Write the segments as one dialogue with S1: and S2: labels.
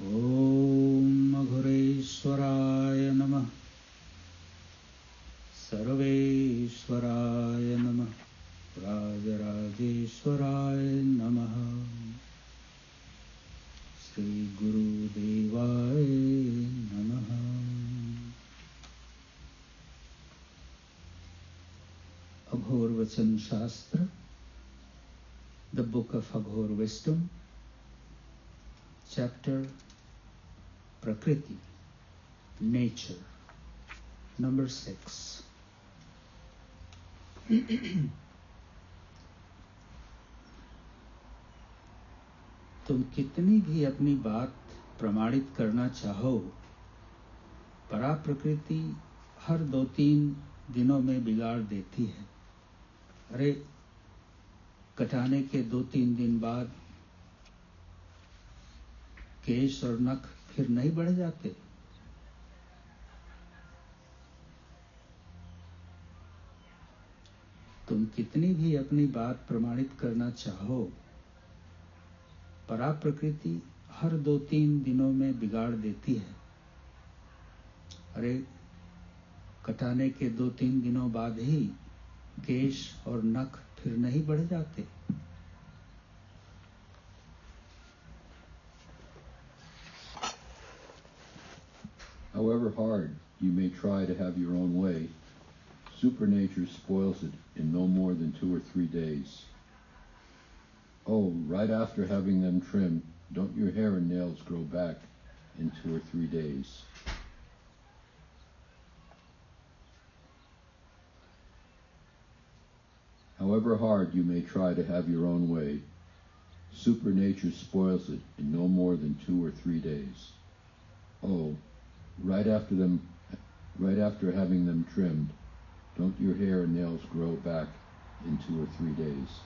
S1: ॐ अघुरेश्वराय नमः। सर्वेश्वराय नमः। राजराजेश्वराय नमः। श्रीगुरुदेवाय नमः। Aghor Shastra the book of Aghor wisdom chapter Prakriti, Nature, number six. तुम कितनी भी अपनी बात प्रमाणित करना चाहो परा प्रकृति हर दो तीन दिनों में बिगाड़ देती है अरे कटाने के दो तीन दिन बाद केश और नख फिर नहीं बढ़ जाते। तुम कितनी भी अपनी बात प्रमाणित करना चाहो परा प्रकृति हर दो तीन दिनों में बिगाड़ देती है। अरे, कटाने के दो तीन दिनों बाद ही केश और नख फिर नहीं बढ़ जाते।
S2: However hard you may try to have your own way, supernature spoils it in no more than two or three days. Oh, right after having them trimmed, don't your hair and nails grow back in two or three days? However hard you may try to have your own way, supernature spoils it in no more than two or three days. Oh, right after them, right after having them trimmed, don't your hair and nails grow back in two or three days?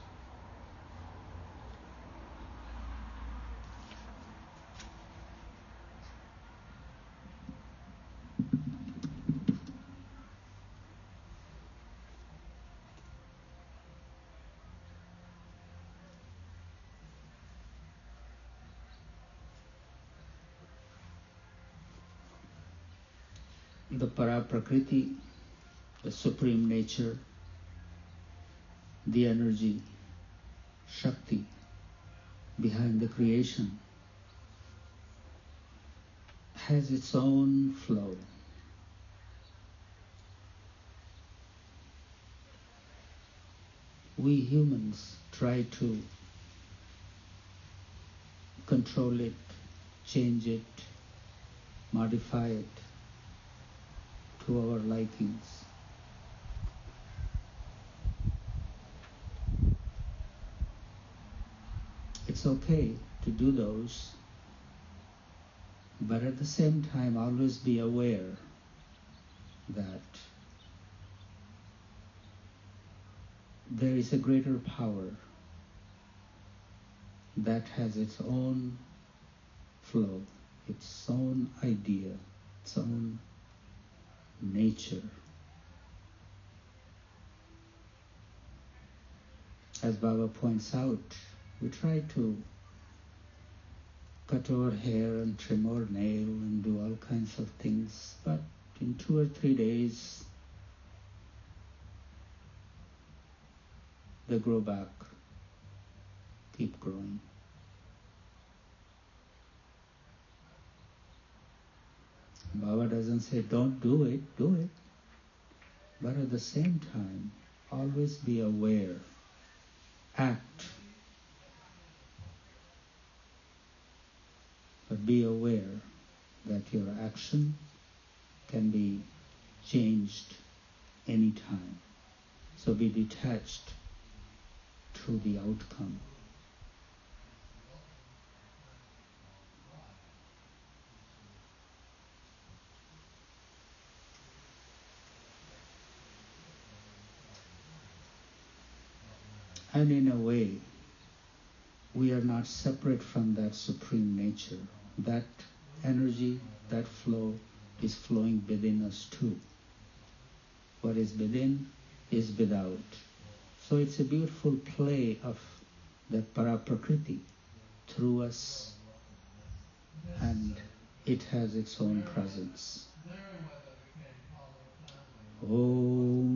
S1: The para prakriti, the supreme nature, the energy, Shakti behind the creation has its own flow. We humans try to control it, change it, modify it to our likings. It's okay to do those, but at the same time, always be aware that there is a greater power that has its own flow, its own idea, its own nature. As Baba points out, we try to cut our hair and trim our nail and do all kinds of things, but in two or three days they grow back, keep growing. Baba doesn't say don't do it, do it. But at the same time, always be aware, act. But be aware that your action can be changed anytime. So be detached to the outcome. And in a way, we are not separate from that supreme nature. That energy, that flow is flowing within us too. What is within is without. So it's a beautiful play of that para prakriti through us and
S3: it has its own presence. Oh.